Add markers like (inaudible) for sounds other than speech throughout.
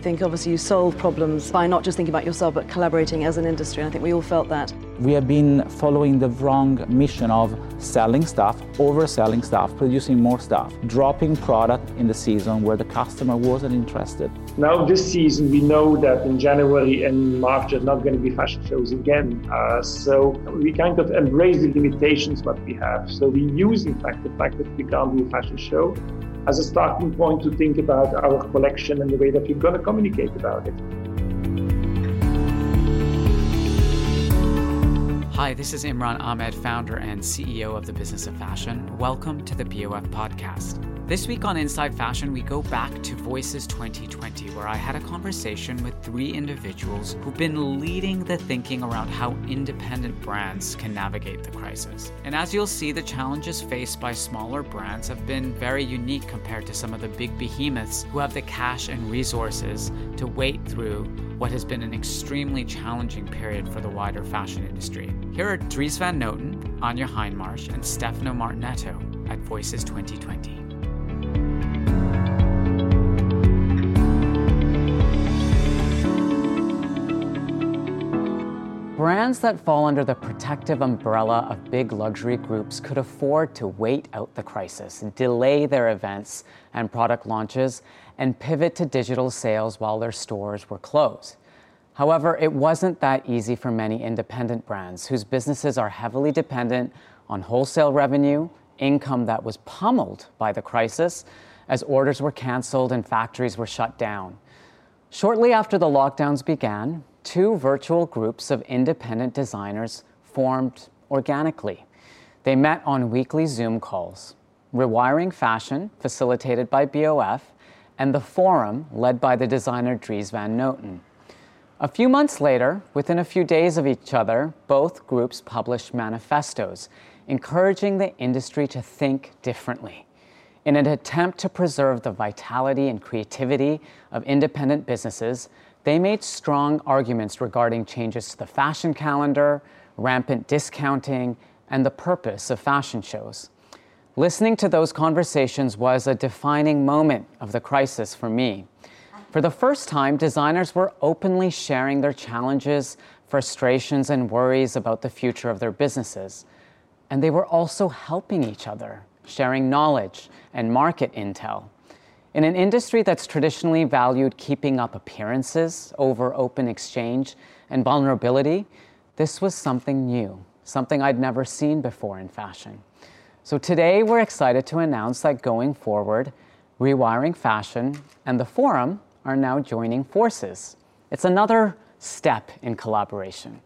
I think obviously you solve problems by not just thinking about yourself but collaborating as an industry. And I think we all felt that. We have been following the wrong mission of selling stuff, overselling stuff, producing more stuff, dropping product in the season where the customer wasn't interested. Now, this season, we know that in January and March there's not going to be fashion shows again. Uh, so we kind of embrace the limitations what we have. So we use, in fact, the fact that we can't do a fashion show as a starting point to think about our collection and the way that we're going to communicate about it. Hi, this is Imran Amed, founder and CEO of the Business of Fashion. Welcome to the BOF podcast. This week on Inside Fashion, we go back to Voices 2020, where I had a conversation with three individuals who've been leading the thinking around how independent brands can navigate the crisis. And as you'll see, the challenges faced by smaller brands have been very unique compared to some of the big behemoths who have the cash and resources to wait through what has been an extremely challenging period for the wider fashion industry. Here are Dries Van Noten, Anya Hindmarch, and Stefano Martinetto at Voices 2020. Brands that fall under the protective umbrella of big luxury groups could afford to wait out the crisis, delay their events and product launches, and pivot to digital sales while their stores were closed. However, it wasn't that easy for many independent brands whose businesses are heavily dependent on wholesale revenue, income that was pummeled by the crisis as orders were canceled and factories were shut down. Shortly after the lockdowns began, two virtual groups of independent designers formed organically. They met on weekly Zoom calls. Rewiring Fashion, facilitated by BOF, and The Forum, led by the designer Dries Van Noten. A few months later, within a few days of each other, both groups published manifestos encouraging the industry to think differently. In an attempt to preserve the vitality and creativity of independent businesses, they made strong arguments regarding changes to the fashion calendar, rampant discounting, and the purpose of fashion shows. Listening to those conversations was a defining moment of the crisis for me. For the first time, designers were openly sharing their challenges, frustrations, and worries about the future of their businesses. And they were also helping each other, sharing knowledge and market intel. In an industry that's traditionally valued keeping up appearances over open exchange and vulnerability, this was something new, something I'd never seen before in fashion. So today we're excited to announce that going forward, Rewiring Fashion and the Forum are now joining forces. It's another step in collaboration.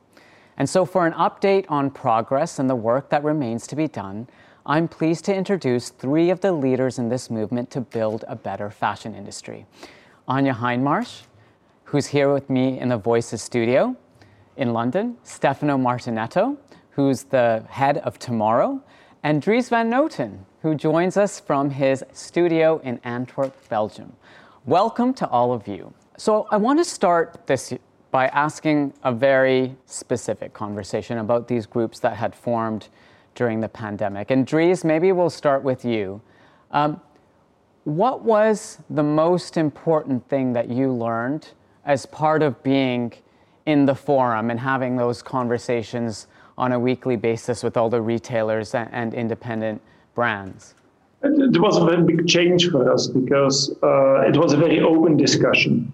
And so, for an update on progress and the work that remains to be done, I'm pleased to introduce three of the leaders in this movement to build a better fashion industry. Anya Hindmarch, who's here with me in the Voices studio in London, Stefano Martinetto, who's the head of Tomorrow, and Dries van Noten, who joins us from his studio in Antwerp, Belgium. Welcome to all of you. So, I want to start this by asking a very specific conversation about these groups that had formed during the pandemic. And Dries, maybe we'll start with you. Um, what was the most important thing that you learned as part of being in the forum and having those conversations on a weekly basis with all the retailers and independent brands? It was a very big change for us because uh, it was a very open discussion.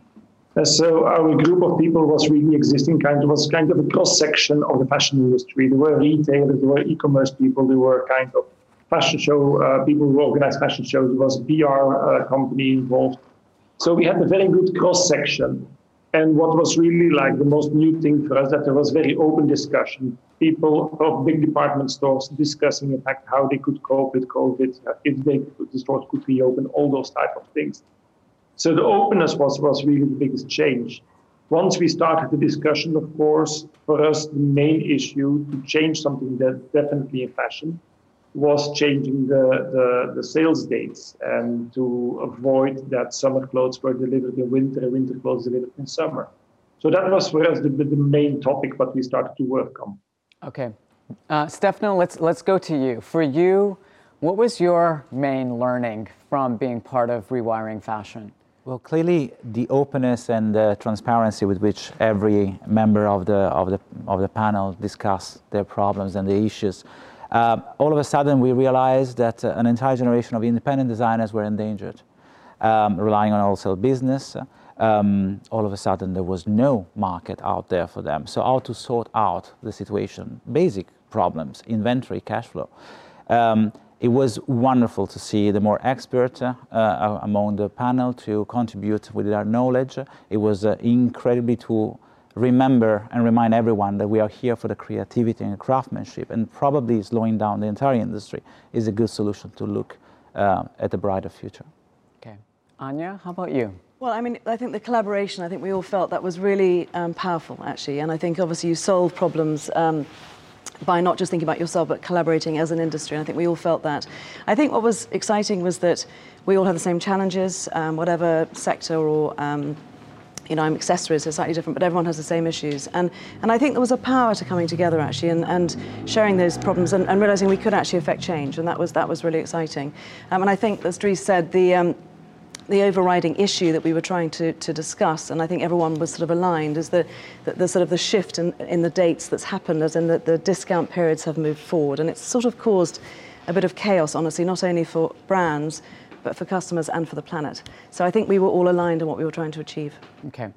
And so our group of people was really existing kind of was kind of a cross section of the fashion industry. There were retailers, there were e-commerce people, there were kind of fashion show uh, people who organized fashion shows. There was a PR uh, company involved. So we had a very good cross section. And what was really like the most new thing for us that there was very open discussion. People of big department stores discussing in fact how they could cope with COVID, if they the stores could reopen, all those type of things. So the openness was was really the biggest change. Once we started the discussion, of course, for us the main issue to change something that definitely in fashion was changing the, the, the, sales dates and to avoid that summer clothes were delivered in winter and winter clothes delivered in summer. So that was for us the, the main topic what we started to work on. Okay. Uh, Stefano, let's, let's go to you. For you, what was your main learning from being part of Rewiring Fashion? Well, clearly, the openness and the transparency with which every member of the, of the, of the panel discussed their problems and the issues uh, all of a sudden, we realized that uh, an entire generation of independent designers were endangered, um, relying on wholesale business. Um, all of a sudden, there was no market out there for them. So, how to sort out the situation? Basic problems, inventory, cash flow. Um, it was wonderful to see the more expert uh, uh, among the panel to contribute with their knowledge. It was uh, incredibly to remember and remind everyone that we are here for the creativity and craftsmanship, and probably slowing down the entire industry is a good solution to look uh, at a brighter future. Okay. Anya, how about you? Well, I mean, I think the collaboration, I think we all felt that was really um, powerful, actually. And I think obviously you solve problems um, by not just thinking about yourself, but collaborating as an industry. And I think we all felt that. I think what was exciting was that we all have the same challenges, um, whatever sector or um, you know, I'm accessories, so slightly different, but everyone has the same issues. And, and I think there was a power to coming together actually and, and sharing those problems and, and realizing we could actually affect change. And that was, that was really exciting. Um, and I think, as Dries said, the, um, the overriding issue that we were trying to, to discuss, and I think everyone was sort of aligned, is the, the, the sort of the shift in, in the dates that's happened, as in the, the discount periods have moved forward. And it's sort of caused a bit of chaos, honestly, not only for brands, but for customers and for the planet. So I think we were all aligned on what we were trying to achieve. Okay.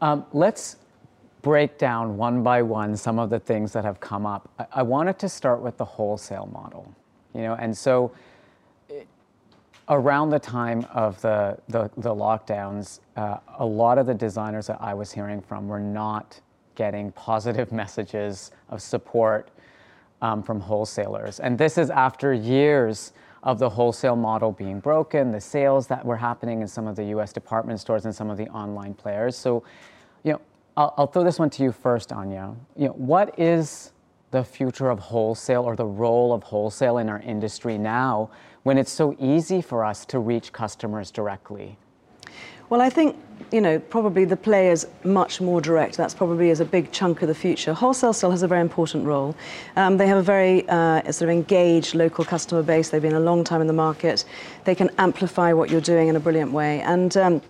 Um, let's break down one by one some of the things that have come up. I, I wanted to start with the wholesale model, you know, and so around the time of the, the, the lockdowns, uh, a lot of the designers that I was hearing from were not getting positive (laughs) messages of support um, from wholesalers. And this is after years of the wholesale model being broken, the sales that were happening in some of the US department stores and some of the online players. So, you know, I'll, I'll throw this one to you first, Anya. You know, what is the future of wholesale or the role of wholesale in our industry now when it's so easy for us to reach customers directly? Well, I think you know probably the play is much more direct. That's probably is a big chunk of the future. Wholesale still has a very important role. Um, they have a very uh, sort of engaged local customer base. They've been a long time in the market. They can amplify what you're doing in a brilliant way. And um,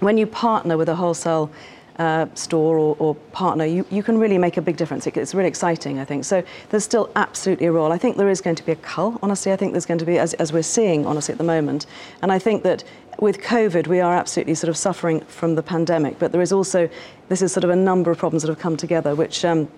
when you partner with a wholesale uh, store or, or, partner, you, you can really make a big difference. It, it's really exciting, I think. So there's still absolutely a role. I think there is going to be a cull, honestly. I think there's going to be, as, as we're seeing, honestly, at the moment. And I think that with COVID, we are absolutely sort of suffering from the pandemic, but there is also, this is sort of a number of problems that have come together, which um,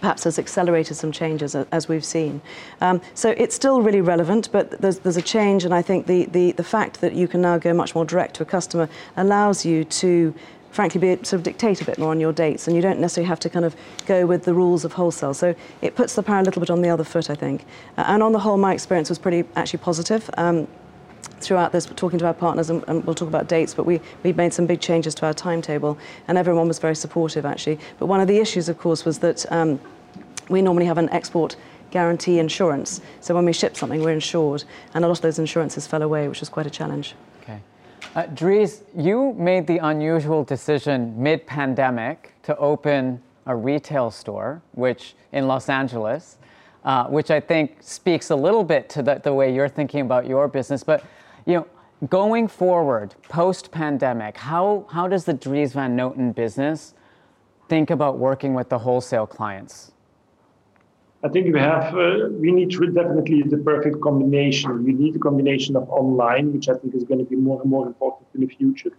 perhaps has accelerated some changes as we've seen. Um, so it's still really relevant, but there's, there's a change, and I think the, the, the fact that you can now go much more direct to a customer allows you to frankly be sort of dictate a bit more on your dates and you don't necessarily have to kind of go with the rules of wholesale so it puts the power a little bit on the other foot i think uh, and on the whole my experience was pretty actually positive um, throughout this, talking to our partners, and, and, we'll talk about dates, but we, we made some big changes to our timetable, and everyone was very supportive, actually. But one of the issues, of course, was that um, we normally have an export guarantee insurance. So when we ship something, we're insured, and a lot of those insurances fell away, which was quite a challenge. Uh, Dries, you made the unusual decision mid pandemic to open a retail store, which in Los Angeles. Uh, which I think speaks a little bit to the, the way you're thinking about your business. But you know, going forward, post pandemic, how, how does the Dries Van Noten business think about working with the wholesale clients? I think we have, uh, we need definitely the perfect combination. We need a combination of online, which I think is going to be more and more important in the future.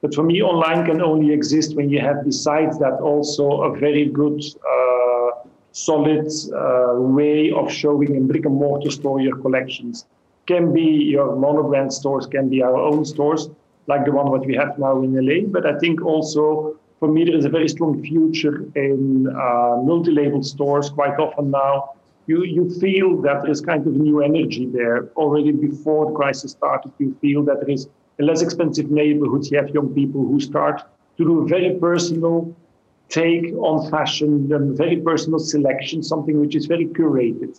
But for me, online can only exist when you have, besides that, also a very good, uh, solid uh, way of showing in brick and mortar store your collections can be your monobrand stores, can be our own stores, like the one that we have now in LA. But I think also for me, there is a very strong future in uh, multi-label stores. Quite often now, you, you feel that there is kind of new energy there. Already before the crisis started, you feel that there is in less expensive neighborhoods, you have young people who start to do a very personal take on fashion, and very personal selection, something which is very curated.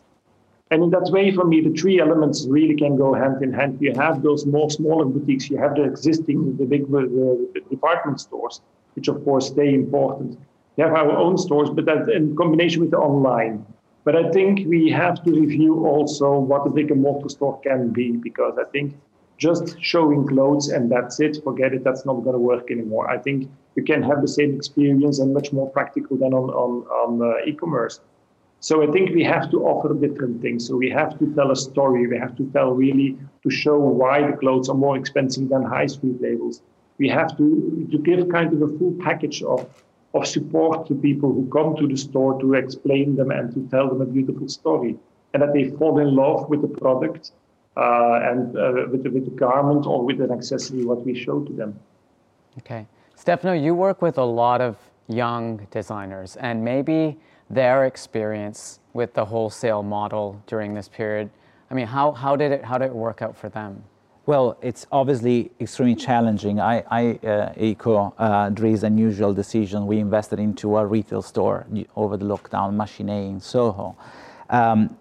And in that way, for me, the three elements really can go hand in hand. You have those more smaller boutiques, you have the existing, the big the department stores, which of course stay important. We have our own stores, but that in combination with the online. But I think we have to review also what the brick and mortar store can be, because I think just showing clothes and that's it, forget it, that's not going to work anymore. I think you can have the same experience and much more practical than on, on, on uh, e-commerce. So I think we have to offer different things. So we have to tell a story. We have to tell really to show why the clothes are more expensive than high street labels. We have to, to give kind of a full package of, of support to people who come to the store to explain them and to tell them a beautiful story. And that they fall in love with the product uh, and uh, with, the, with the garment or with an accessory, what we show to them. Okay. Stefano, you work with a lot of young designers, and maybe their experience with the wholesale model during this period. I mean, how, how, did, it, how did it work out for them? Well, it's obviously extremely challenging. I, I uh, echo uh, Dries' unusual decision. We invested into a retail store over the lockdown, Machine in Soho. Um,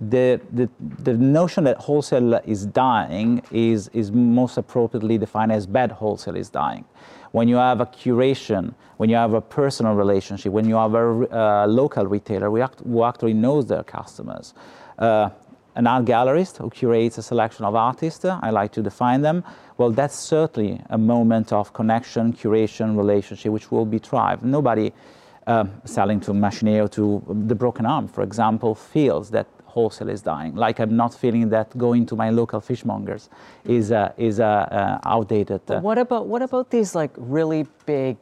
the, the, the notion that wholesale is dying is, is most appropriately defined as bad wholesale is dying when you have a curation, when you have a personal relationship, when you have a uh, local retailer who, actually knows their customers. Uh, an art gallerist who curates a selection of artists, I like to define them, well, that's certainly a moment of connection, curation, relationship, which will be thrived. Nobody uh, selling to Machineo to the Broken Arm, for example, feels that wholesale is dying. Like I'm not feeling that going to my local fishmongers is uh, is uh, uh, outdated. What about what about these like really big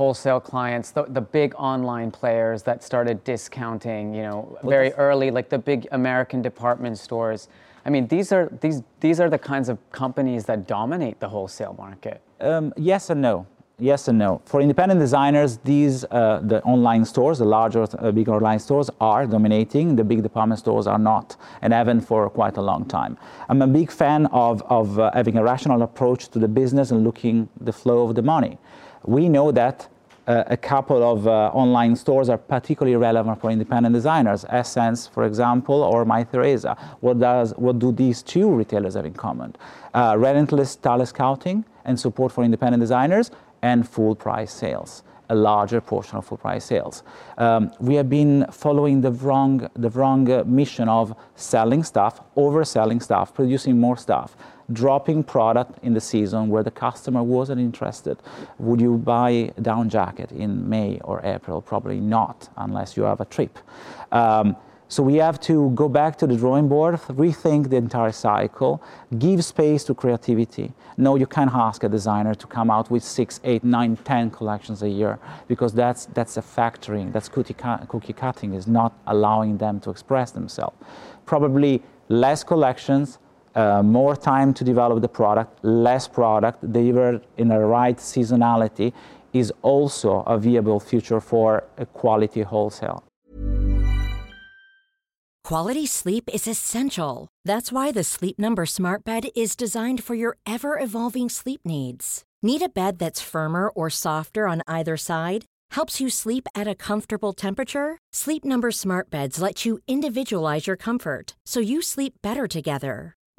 wholesale clients, the, the big online players that started discounting, you know, very early, like the big American department stores. I mean, these are these these are the kinds of companies that dominate the wholesale market. Um, yes and no yes and no. For independent designers, these uh, the online stores, the larger, uh, bigger online stores, are dominating. The big department stores are not, and haven't for quite a long time. I'm a big fan of of uh, having a rational approach to the business and looking the flow of the money. We know that. Uh, a couple of uh, online stores are particularly relevant for independent designers. SSENSE, for example, or Mytheresa. What does what do these two retailers have in common? Uh, relentless talent scouting and support for independent designers, and full price sales a larger portion of full price sales. Um, we have been following the wrong, the wrong uh, mission of selling stuff, overselling stuff, producing more stuff, dropping product in the season where the customer wasn't interested. Would you buy a down jacket in May or April? Probably not, unless you have a trip. Um, So we have to go back to the drawing board, rethink the entire cycle, give space to creativity. No, you can't ask a designer to come out with six, eight, nine, ten collections a year because that's that's a factory. That's cookie, cookie cutting is not allowing them to express themselves. Probably less collections, uh, more time to develop the product, less product delivered in the right seasonality is also a viable future for a quality wholesale. Quality sleep is essential. That's why the Sleep Number Smart Bed is designed for your ever evolving sleep needs. Need a bed that's firmer or softer on either side? Helps you sleep at a comfortable temperature? Sleep Number Smart Beds let you individualize your comfort so you sleep better together.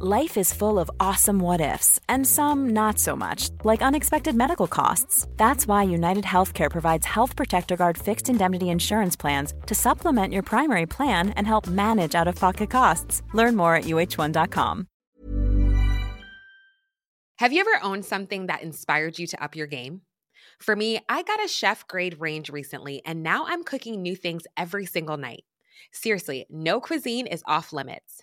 Life is full of awesome what ifs and some not so much, like unexpected medical costs. That's why United Healthcare provides Health Protector Guard fixed indemnity insurance plans to supplement your primary plan and help manage out-of-pocket costs. Learn more at uh1.com. Have you ever owned something that inspired you to up your game? For me, I got a chef grade range recently, and now I'm cooking new things every single night. Seriously, no cuisine is off limits.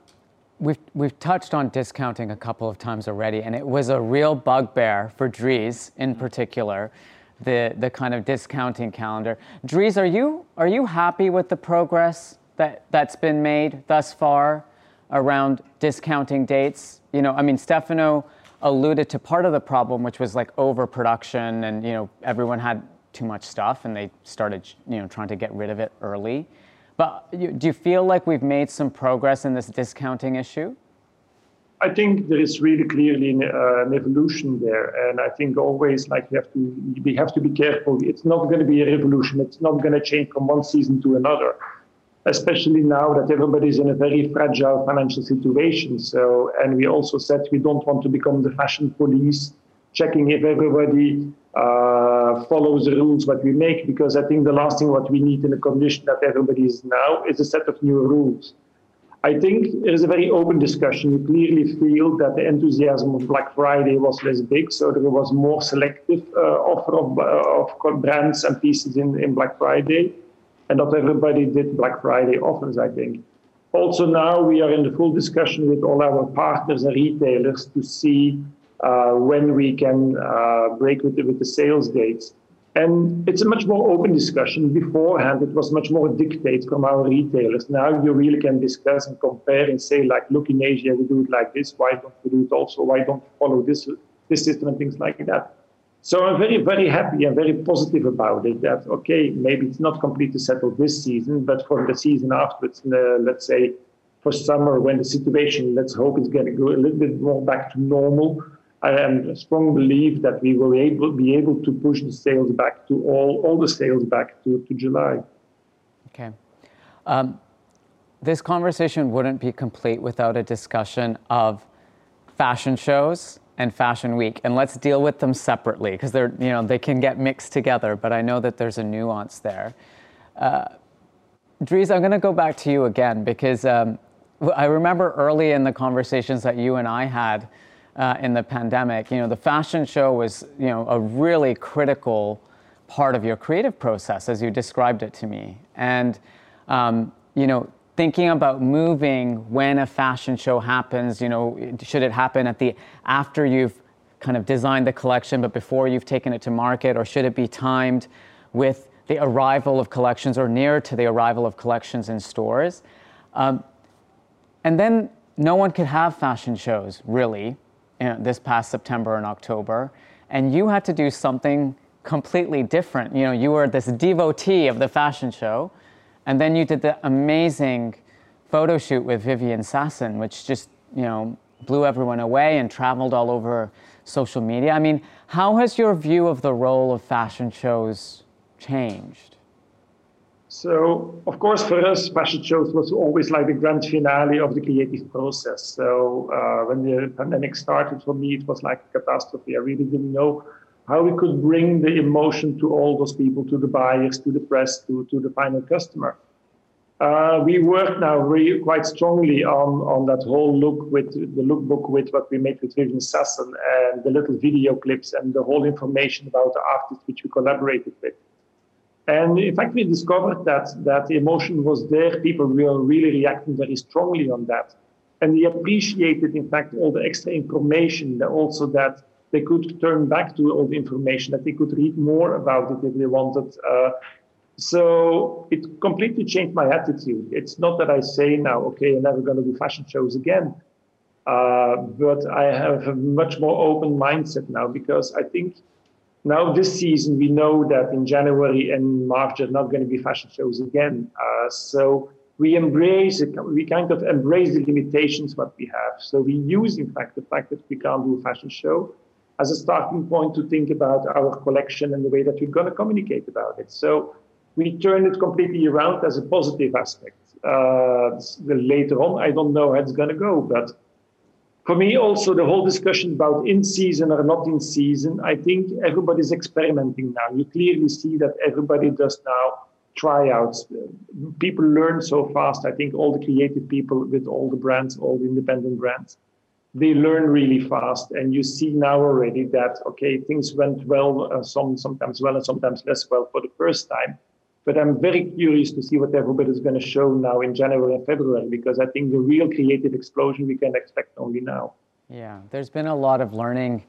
we've, we've touched on discounting a couple of times already, and it was a real bugbear for Dries in mm-hmm. particular, the, the kind of discounting calendar. Dries, are you, are you happy with the progress that, that's been made thus far? around discounting dates. You know, I mean, Stefano alluded to part of the problem, which was like overproduction, and you know, everyone had too much stuff, and they started, you know, trying to get rid of it early. But do you feel like we've made some progress in this discounting issue? I think there is really clearly an, uh, an, evolution there, and I think always like we have to we have to be careful. It's not going to be a revolution. It's not going to change from one season to another especially now that everybody's in a very fragile financial situation. So, and we also said we don't want to become the fashion police, checking if everybody uh, follows the rules that we make, because I think the last thing what we need in the condition that everybody is now is a set of new rules. I think there is a very open discussion. You clearly feel that the enthusiasm of Black Friday was less big, so there was more selective uh, offer of, uh, of brands and pieces in, in Black Friday and not everybody did Black Friday offers, I think. Also, now we are in the full discussion with all our partners and retailers to see uh, when we can uh, break with the, with the sales dates. And it's a much more open discussion. Beforehand, it was much more a dictate from our retailers. Now you really can discuss and compare and say, like, look, in Asia, we do it like this. Why don't we do it also? Why don't we follow this, this system and things like that? So I'm very, very happy and very positive about it that, okay, maybe it's not completely settled this season, but for the season afterwards, uh, let's say for summer, when the situation, let's hope, is going to go a little bit more back to normal, I am a strong belief that we will able, be able to push the sales back to all, all the sales back to, to July. Okay. Um, this conversation wouldn't be complete without a discussion of fashion shows and Fashion Week, and let's deal with them separately because they're you know they can get mixed together. But I know that there's a nuance there. Uh, Dries, I'm going to go back to you again because um, I remember early in the conversations that you and I had uh, in the pandemic, you know, the fashion show was, you know, a really critical part of your creative process as you described it to me. And, um, you know, thinking about moving when a fashion show happens, you know, should it happen at the, after you've kind of designed the collection, but before you've taken it to market, or should it be timed with the arrival of collections or near to the arrival of collections in stores? Um, and then no one could have fashion shows really this past September and October, and you had to do something completely different. You know, you were this devotee of the fashion show, and then you did the amazing photo shoot with Viviane Sassen, which just you know blew everyone away and traveled all over social media. I mean, how has your view of the role of fashion shows changed? So, of course, for us, fashion shows was always like the grand finale of the creative process. So, uh, when the pandemic started, for me, it was like a catastrophe. I really didn't know how we could bring the emotion to all those people, to the buyers, to the press, to, to the final customer. Uh, we work now really quite strongly on, on that whole look with the lookbook with what we made with Viviane Sassen and the little video clips and the whole information about the artists which we collaborated with. And in fact, we discovered that that the emotion was there. People were really reacting very strongly on that. And they appreciated, in fact, all the extra information, that also that they could turn back to all the information, that they could read more about it if they wanted. Uh, so it completely changed my attitude. It's not that I say now, okay, I'm never going to do fashion shows again. Uh, but I have a much more open mindset now because I think now, this season, we know that in January and March, there's not going to be fashion shows again. Uh, so we embrace we kind of embrace the limitations what we have. So we use, in fact, the fact that we can't do a fashion show as a starting point to think about our collection and the way that we're going to communicate about it. So we turn it completely around as a positive aspect. Uh, later on, I don't know how it's going to go, but for me, also the whole discussion about in season or not in season, I think everybody's experimenting now. You clearly see that everybody does now tryouts. People learn so fast. I think all the creative people with all the brands, all the independent brands, they learn really fast. And you see now already that, okay, things went well, uh, some sometimes well and sometimes less well for the first time. But I'm very curious to see what everybody is going to show now in January and February because I think the real creative explosion we can expect only now. Yeah, there's been a lot of learning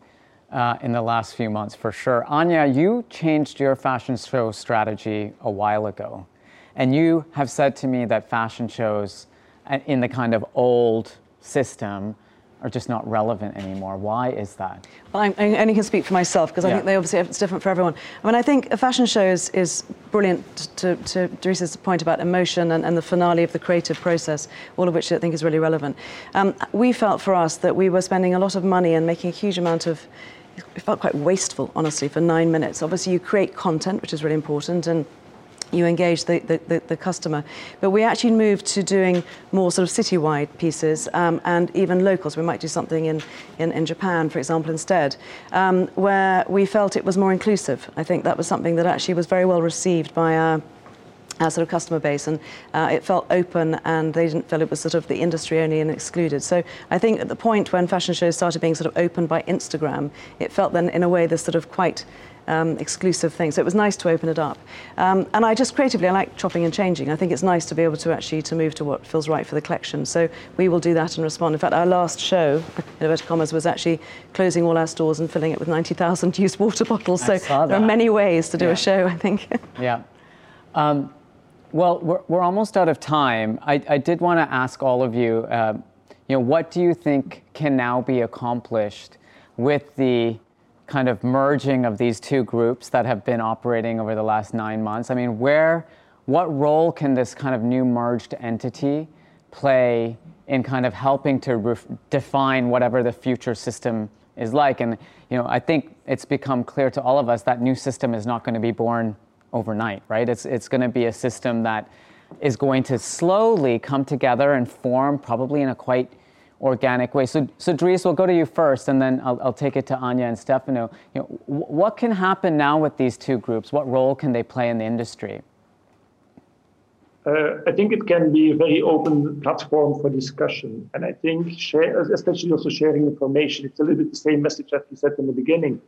uh, in the last few months for sure. Anya, you changed your fashion show strategy a while ago. And you have said to me that fashion shows uh, in the kind of old system are just not relevant anymore. Why is that? Well, I, I only can speak for myself because I yeah. think they obviously it's different for everyone. I mean, I think a fashion show is, is brilliant to, to Dries's point about emotion and, and, the finale of the creative process, all of which I think is really relevant. Um, we felt for us that we were spending a lot of money and making a huge amount of it felt quite wasteful, honestly, for nine minutes. Obviously, you create content, which is really important, and you engage the, the, the, the, customer. But we actually moved to doing more sort of citywide pieces um, and even locals. We might do something in, in, in Japan, for example, instead, um, where we felt it was more inclusive. I think that was something that actually was very well received by our uh, sort of customer base, and uh, it felt open, and they didn't feel it was sort of the industry only and excluded. So I think at the point when fashion shows started being sort of opened by Instagram, it felt then in a way this sort of quite um, exclusive thing. So it was nice to open it up. Um, and I just creatively, I like chopping and changing. I think it's nice to be able to actually to move to what feels right for the collection. So we will do that and respond. In fact, our last show, (laughs) in inverted commas, was actually closing all our stores and filling it with 90,000 (laughs) used water bottles. So there are many ways to do Yeah. a show, I think. (laughs) Yeah. Um, well, we're, we're almost out of time. I, I did want to ask all of you, uh, you know, what do you think can now be accomplished with the kind of merging of these two groups that have been operating over the last nine months? I mean, where, what role can this kind of new merged entity play in kind of helping to define whatever the future system is like? And, you know, I think it's become clear to all of us that new system is not going to be born overnight, right? It's, it's going to be a system that is going to slowly come together and form, probably in a quite organic way. So, so Dries, we'll go to you first, and then I'll, I'll take it to Anya and Stefano. You know, wh- what can happen now with these two groups? What role can they play in the industry? Uh, I think it can be a very open platform for discussion. And I think, share, especially also sharing information, it's a little bit the same message that we said in the beginning.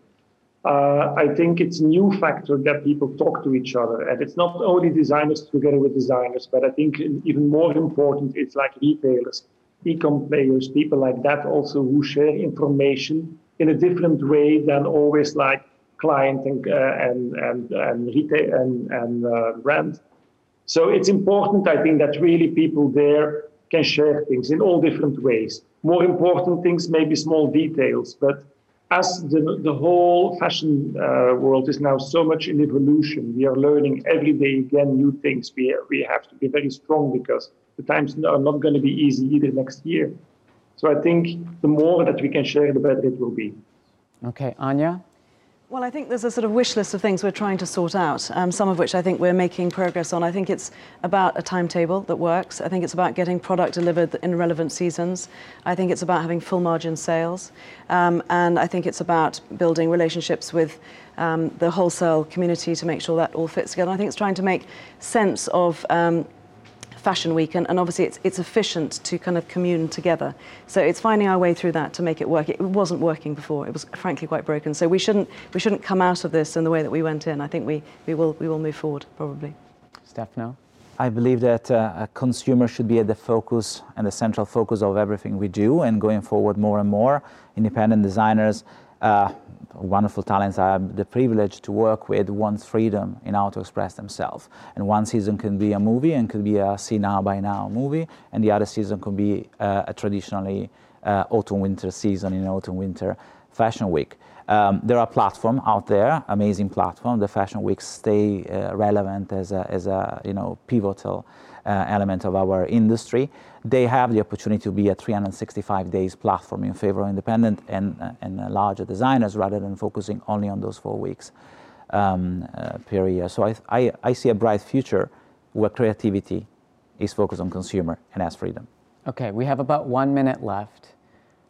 Uh, I think it's a new factor that people talk to each other. And it's not only designers together with designers, but I think even more important, it's like retailers, e-com players, people like that also who share information in a different way than always like client and, uh, and, and, and retail and, and uh, brand. So it's important, I think, that really people there can share things in all different ways. More important things, maybe small details, but as the, the whole fashion uh, world is now so much in evolution, we are learning every day again new things. We, we have to be very strong because the times are not going to be easy either next year. So I think the more that we can share, the better it will be. Okay, Anya? Well, I think there's a sort of wish list of things we're trying to sort out, um, some of which I think we're making progress on. I think it's about a timetable that works. I think it's about getting product delivered in relevant seasons. I think it's about having full margin sales. Um, and I think it's about building relationships with um, the wholesale community to make sure that all fits together. I think it's trying to make sense of um, Fashion Week, and, and obviously it's, it's efficient to kind of commune together. So it's finding our way through that to make it work. It wasn't working before. It was frankly quite broken. So we shouldn't, we shouldn't come out of this in the way that we went in. I think we, we, will, we will move forward, probably. Stefano? I believe that uh, a consumer should be at the focus and the central focus of everything we do, and going forward more and more, independent designers, uh, wonderful talents I have the privilege to work with want freedom in how to express themselves. And one season can be a movie and could be a see now by now movie, and the other season could be uh, a traditionally uh, autumn winter season in autumn winter fashion week. Um, there are platforms out there, amazing platform. The fashion weeks stay uh, relevant as a, as a you know pivotal uh, element of our industry. They have the opportunity to be a 365 days platform in favor of independent and, uh, and uh, larger designers rather than focusing only on those four weeks um, uh, per year. So I, I, I see a bright future where creativity is focused on consumer and has freedom. Okay, we have about one minute left,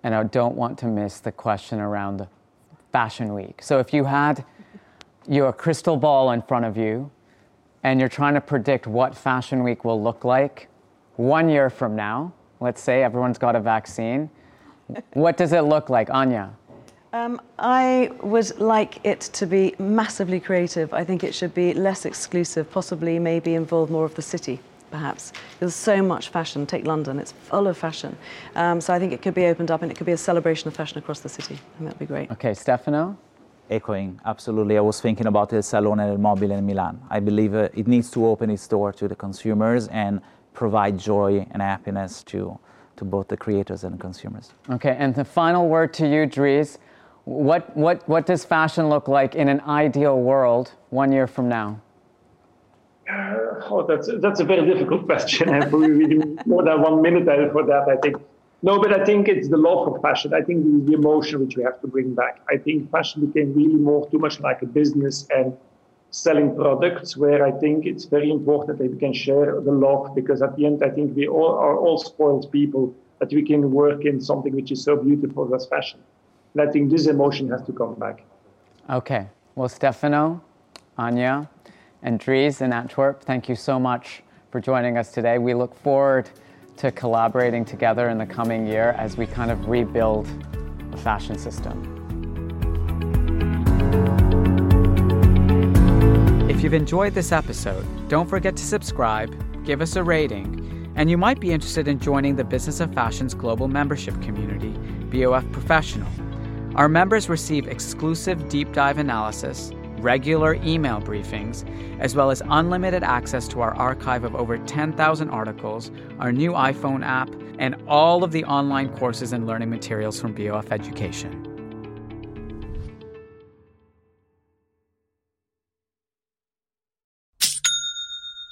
and I don't want to miss the question around Fashion Week. So if you had your crystal ball in front of you and you're trying to predict what Fashion Week will look like one year from now, let's say everyone's got a vaccine, what does it look like, Anya? Um, I would like it to be massively creative. I think it should be less exclusive, possibly maybe involve more of the city, perhaps. There's so much fashion. Take London, it's full of fashion. Um, so I think it could be opened up and it could be a celebration of fashion across the city. I think that'd be great. Okay, Stefano? Echoing, absolutely. I was thinking about the Salone del Mobile in Milan. I believe uh, it needs to open its door to the consumers and provide joy and happiness to, to both the creators and consumers. Okay, and the final word to you, Dries. What, what, what does fashion look like in an ideal world one year from now? Uh, oh, that's that's a very difficult question. I probably need more than one minute for that. I think no, but I think it's the love of fashion. I think the, the emotion which we have to bring back. I think fashion became really more too much like a business and selling products. Where I think it's very important that we can share the love because at the end, I think we all are all spoiled people that we can work in something which is so beautiful as fashion. And I think this emotion has to come back. Okay, well, Stefano, Anya, And Dries in Antwerp, thank you so much for joining us today. We look forward to collaborating together in the coming year as we kind of rebuild the fashion system. You've enjoyed this episode, don't forget to subscribe, give us a rating, and you might be interested in joining the Business of Fashion's global membership community, BOF Professional. Our members receive exclusive deep dive analysis, regular email briefings, as well as unlimited access to our archive of over 10,000 articles, our new iPhone app, and all of the online courses and learning materials from BOF Education.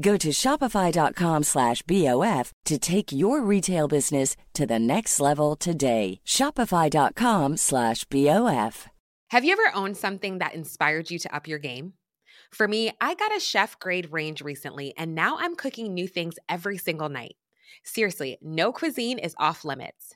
Go to shopify.com slash BOF to take your retail business to the next level today. Shopify.com slash BOF. Have you ever owned something that inspired you to up your game? For me, I got a chef grade range recently, and now I'm cooking new things every single night. Seriously, no cuisine is off limits.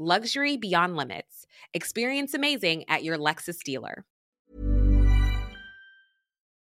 Luxury beyond limits. Experience amazing at your Lexus dealer.